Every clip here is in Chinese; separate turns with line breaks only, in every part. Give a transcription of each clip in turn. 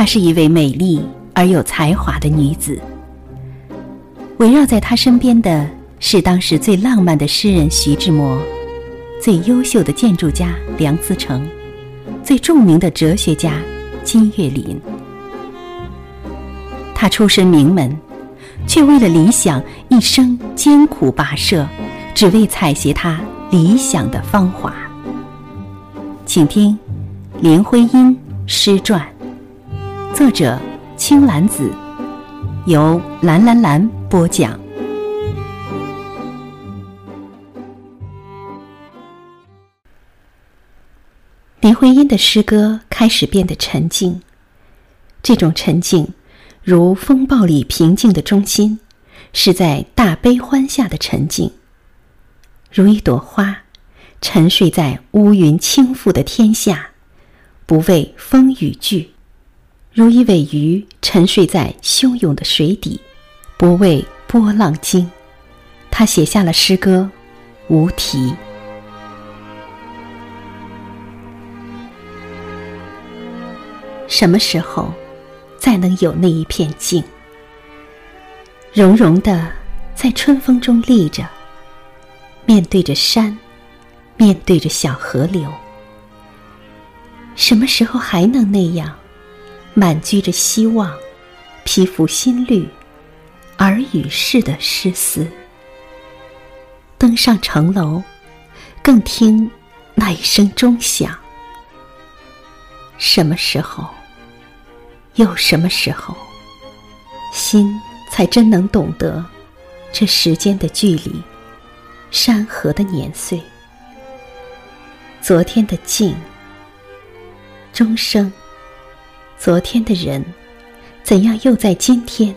她是一位美丽而有才华的女子。围绕在她身边的是当时最浪漫的诗人徐志摩，最优秀的建筑家梁思成，最著名的哲学家金岳霖。她出身名门，却为了理想一生艰苦跋涉，只为采撷她理想的芳华。请听林徽因诗传，作者青兰子，由蓝蓝蓝播讲。林徽因的诗歌开始变得沉静，这种沉静，如风暴里平静的中心，是在大悲欢下的沉静，如一朵花，沉睡在乌云倾覆的天下，不畏风雨惧；如一尾鱼，沉睡在汹涌的水底，不畏波浪惊。他写下了诗歌《无题》。什么时候，再能有那一片静，融融的在春风中立着，面对着山，面对着小河流？什么时候还能那样，满居着希望，披拂新绿，耳语式的诗思？登上城楼，更听那一声钟响。什么时候？又什么时候，心才真能懂得这时间的距离，山河的年岁，昨天的静，钟声，昨天的人，怎样又在今天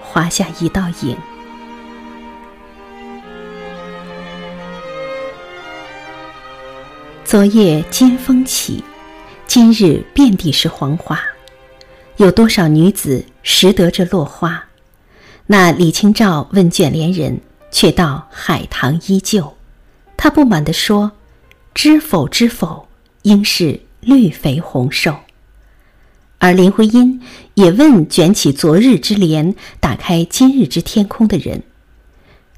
划下一道影？昨夜金风起，今日遍地是黄花。有多少女子识得这落花？那李清照问卷帘人，却道海棠依旧。他不满地说：“知否知否，应是绿肥红瘦。”而林徽因也问卷起昨日之帘，打开今日之天空的人：“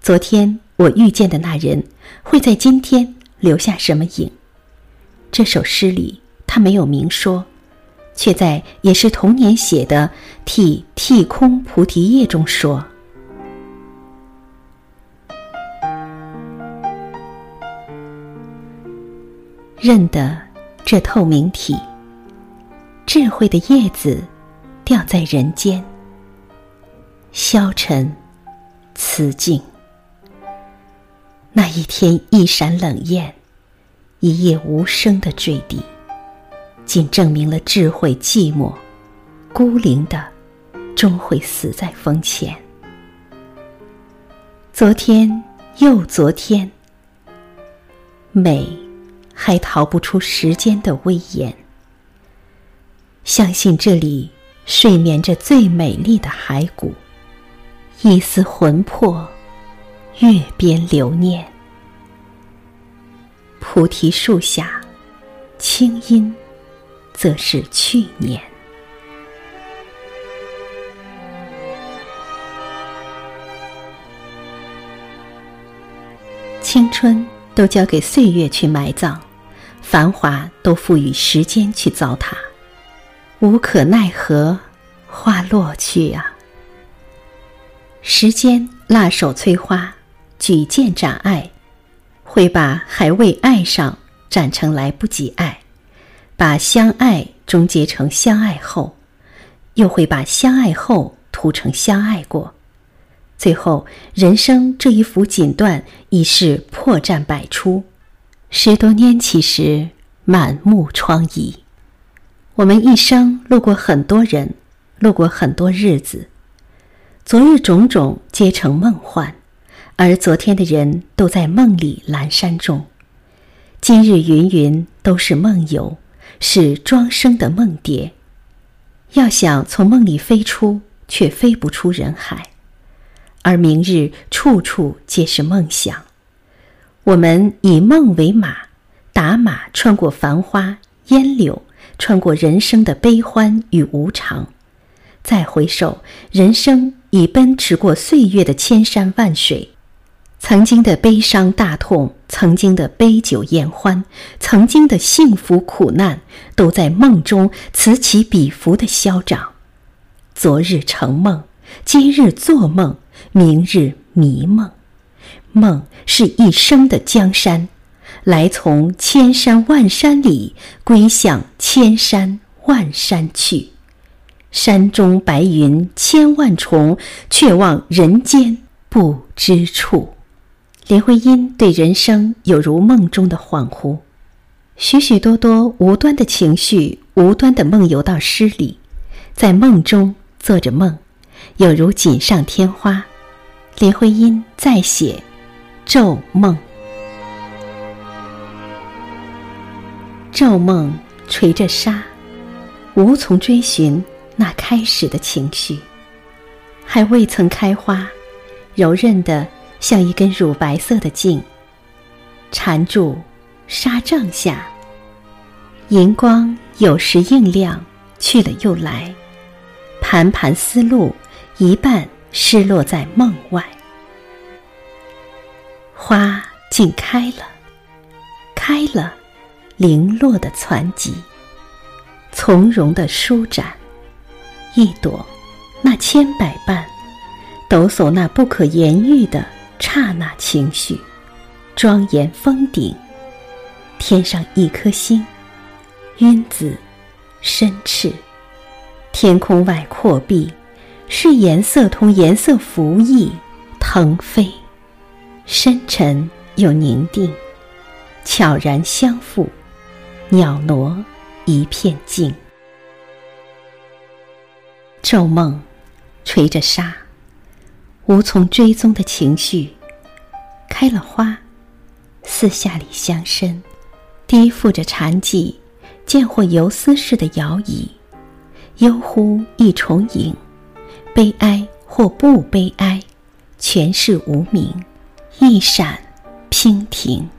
昨天我遇见的那人，会在今天留下什么影？”这首诗里，他没有明说。却在也是童年写的《替替空菩提叶》中说：“认得这透明体，智慧的叶子掉在人间，消沉辞静。那一天一闪冷艳，一夜无声的坠地。”仅证明了智慧寂寞、孤零的，终会死在风前。昨天又昨天，美还逃不出时间的威严。相信这里睡眠着最美丽的骸骨，一丝魂魄，月边留念。菩提树下，清音。则是去年。青春都交给岁月去埋葬，繁华都赋予时间去糟蹋，无可奈何，花落去啊！时间辣手摧花，举剑斩爱，会把还未爱上斩成来不及爱。把相爱终结成相爱后，又会把相爱后涂成相爱过，最后人生这一幅锦缎已是破绽百出。十多年其实满目疮痍。我们一生路过很多人，路过很多日子，昨日种种皆成梦幻，而昨天的人都在梦里阑珊中，今日云云都是梦游。是庄生的梦蝶，要想从梦里飞出，却飞不出人海；而明日处处皆是梦想。我们以梦为马，打马穿过繁花烟柳，穿过人生的悲欢与无常，再回首，人生已奔驰过岁月的千山万水。曾经的悲伤大痛，曾经的杯酒言欢，曾经的幸福苦难，都在梦中此起彼伏的消长。昨日成梦，今日做梦，明日迷梦。梦是一生的江山，来从千山万山里，归向千山万山去。山中白云千万重，却望人间不知处。林徽因对人生有如梦中的恍惚，许许多多无端的情绪，无端的梦游到诗里，在梦中做着梦，有如锦上添花。林徽因在写《昼梦》，昼梦垂着纱，无从追寻那开始的情绪，还未曾开花，柔韧的。像一根乳白色的茎，缠住纱帐下。银光有时映亮，去了又来。盘盘丝路，一半失落在梦外。花竟开了，开了，零落的攒集，从容的舒展。一朵，那千百瓣，抖擞那不可言喻的。刹那情绪，庄严峰顶，天上一颗星，晕紫，深赤；天空外阔壁，是颜色同颜色浮逸，腾飞，深沉又宁定，悄然相附，袅挪一片静。昼梦，垂着纱。无从追踪的情绪，开了花，四下里相深，低附着禅寂，见或游丝似的摇曳，悠忽一重影，悲哀或不悲哀，全是无名，一闪娉婷。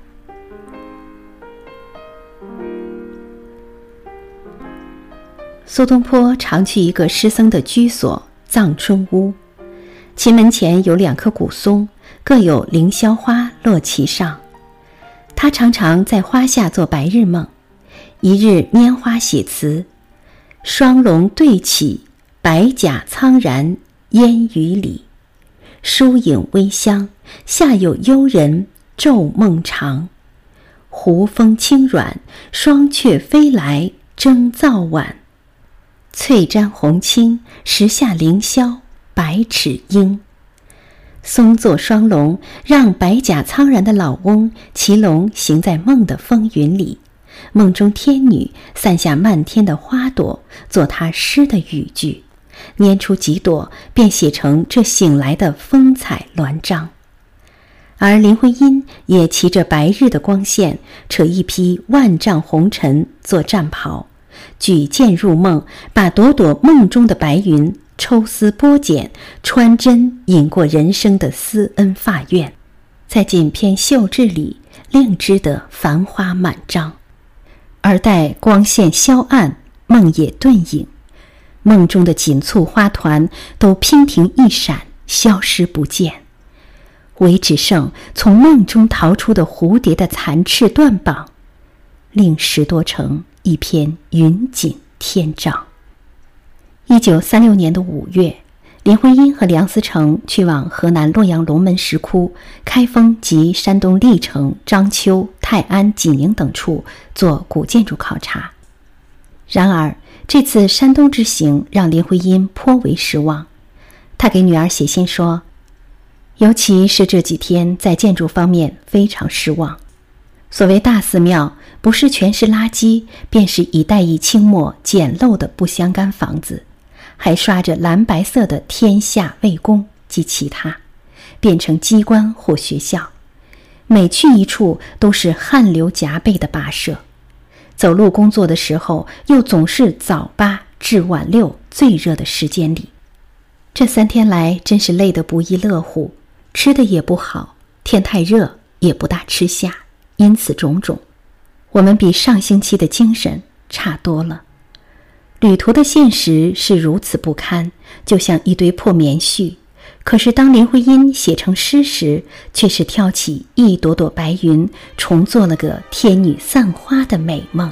苏东坡常去一个师僧的居所藏春屋。其门前有两棵古松，各有凌霄花落其上。他常常在花下做白日梦。一日拈花写词：“双龙对起，白甲苍然烟雨里。疏影微香，下有幽人昼梦长。湖风轻软，双雀飞来争早晚。翠毡红青，石下凌霄。”百尺鹰，松作双龙，让白甲苍然的老翁骑龙行在梦的风云里。梦中天女散下漫天的花朵，做他诗的语句，拈出几朵，便写成这醒来的风采鸾章。而林徽因也骑着白日的光线，扯一匹万丈红尘做战袍，举剑入梦，把朵朵梦中的白云。抽丝剥茧，穿针引过人生的思恩发愿，在锦篇绣制里，另织得繁花满章。而待光线消暗，梦也遁影，梦中的锦簇花团都娉婷一闪，消失不见，唯只剩从梦中逃出的蝴蝶的残翅断膀，令十多成一篇云锦天章。一九三六年的五月，林徽因和梁思成去往河南洛阳龙门石窟、开封及山东历城、章丘、泰安、济宁等处做古建筑考察。然而，这次山东之行让林徽因颇为失望。她给女儿写信说：“尤其是这几天在建筑方面非常失望。所谓大寺庙，不是全是垃圾，便是一代一清末简陋的不相干房子。”还刷着蓝白色的“天下为公”及其他，变成机关或学校，每去一处都是汗流浃背的跋涉。走路工作的时候，又总是早八至晚六最热的时间里。这三天来真是累得不亦乐乎，吃的也不好，天太热也不大吃下，因此种种，我们比上星期的精神差多了。旅途的现实是如此不堪，就像一堆破棉絮。可是当林徽因写成诗时，却是挑起一朵朵白云，重做了个天女散花的美梦。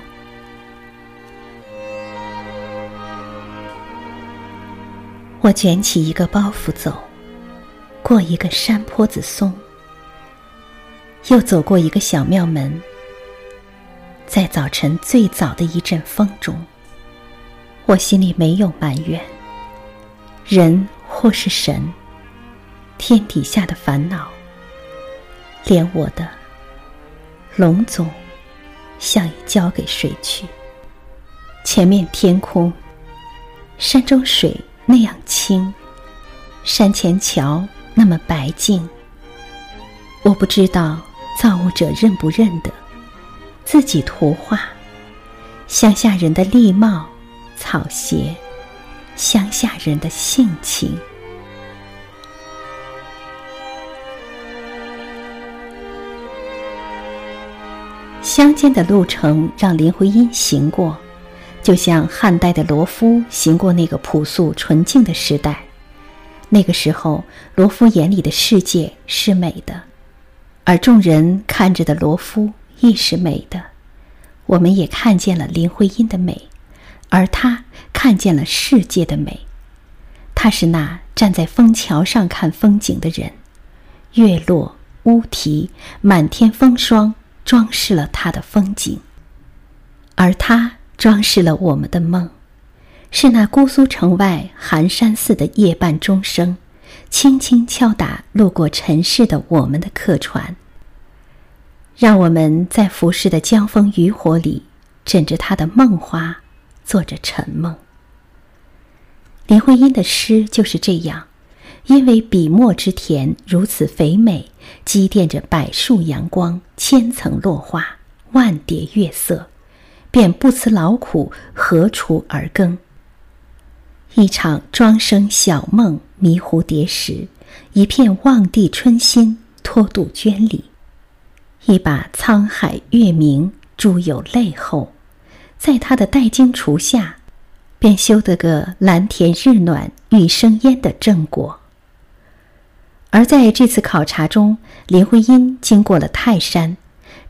我卷起一个包袱走，过一个山坡子松，又走过一个小庙门，在早晨最早的一阵风中。我心里没有埋怨，人或是神，天底下的烦恼，连我的龙总，像已交给谁去？前面天空，山中水那样清，山前桥那么白净。我不知道造物者认不认得自己图画乡下人的礼貌。草鞋，乡下人的性情。乡间的路程让林徽因行过，就像汉代的罗敷行过那个朴素纯净的时代。那个时候，罗敷眼里的世界是美的，而众人看着的罗敷亦是美的。我们也看见了林徽因的美。而他看见了世界的美，他是那站在枫桥上看风景的人，月落乌啼，满天风霜装饰了他的风景，而他装饰了我们的梦，是那姑苏城外寒山寺的夜半钟声，轻轻敲打路过尘世的我们的客船，让我们在浮世的江风渔火里枕着他的梦花。做着沉梦。林徽因的诗就是这样，因为笔墨之甜如此肥美，积淀着百树阳光、千层落花、万叠月色，便不辞劳苦，何处而耕？一场庄生晓梦迷蝴蝶时，一片望帝春心托杜鹃里，一把沧海月明珠有泪后。在他的带金锄下，便修得个蓝田日暖玉生烟的正果。而在这次考察中，林徽因经过了泰山，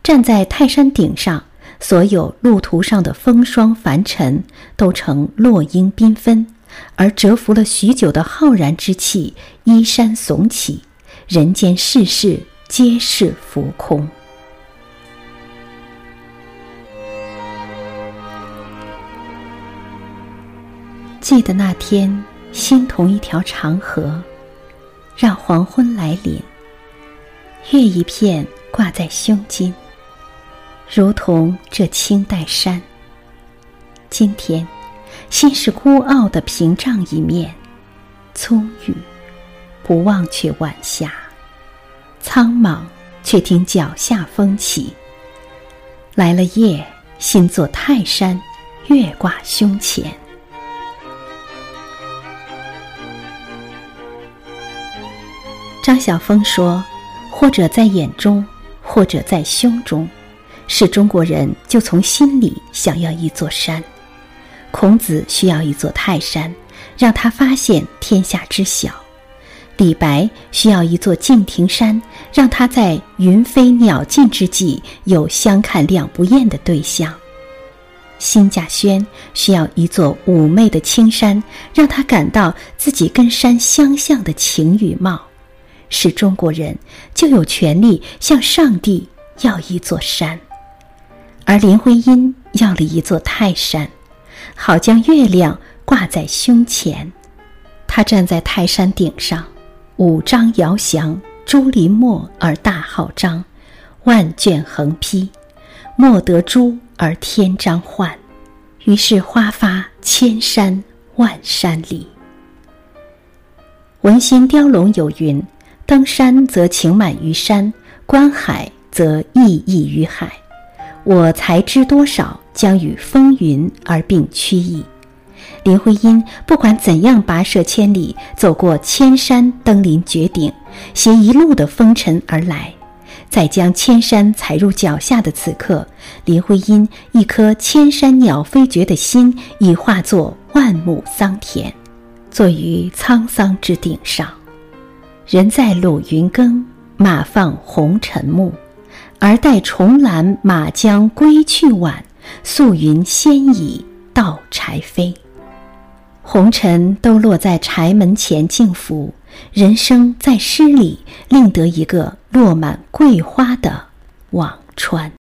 站在泰山顶上，所有路途上的风霜凡尘都成落英缤纷，而蛰伏了许久的浩然之气依山耸起，人间世事皆是浮空。记得那天，心同一条长河，让黄昏来临。月一片挂在胸襟，如同这青黛山。今天，心是孤傲的屏障一面，葱郁，不忘却晚霞，苍茫却听脚下风起。来了夜，心作泰山，月挂胸前。张晓峰说：“或者在眼中，或者在胸中，是中国人就从心里想要一座山。孔子需要一座泰山，让他发现天下之小；李白需要一座敬亭山，让他在云飞鸟尽之际有相看两不厌的对象；辛稼轩需要一座妩媚的青山，让他感到自己跟山相像的情与貌。”是中国人就有权利向上帝要一座山，而林徽因要了一座泰山，好将月亮挂在胸前。他站在泰山顶上，五张遥翔，朱林墨而大号张，万卷横批，莫得朱而天章换。于是花发千山万山里。文心雕龙有云。登山则情满于山，观海则意溢于海。我才知多少将与风云而并趋矣。林徽因不管怎样跋涉千里，走过千山，登临绝顶，携一路的风尘而来，在将千山踩入脚下的此刻，林徽因一颗千山鸟飞绝的心已化作万亩桑田，坐于沧桑之顶上。人在鲁云耕，马放红尘暮，而待重栏马将归去晚，宿云先已到柴扉。红尘都落在柴门前静伏。人生在诗里，另得一个落满桂花的辋川。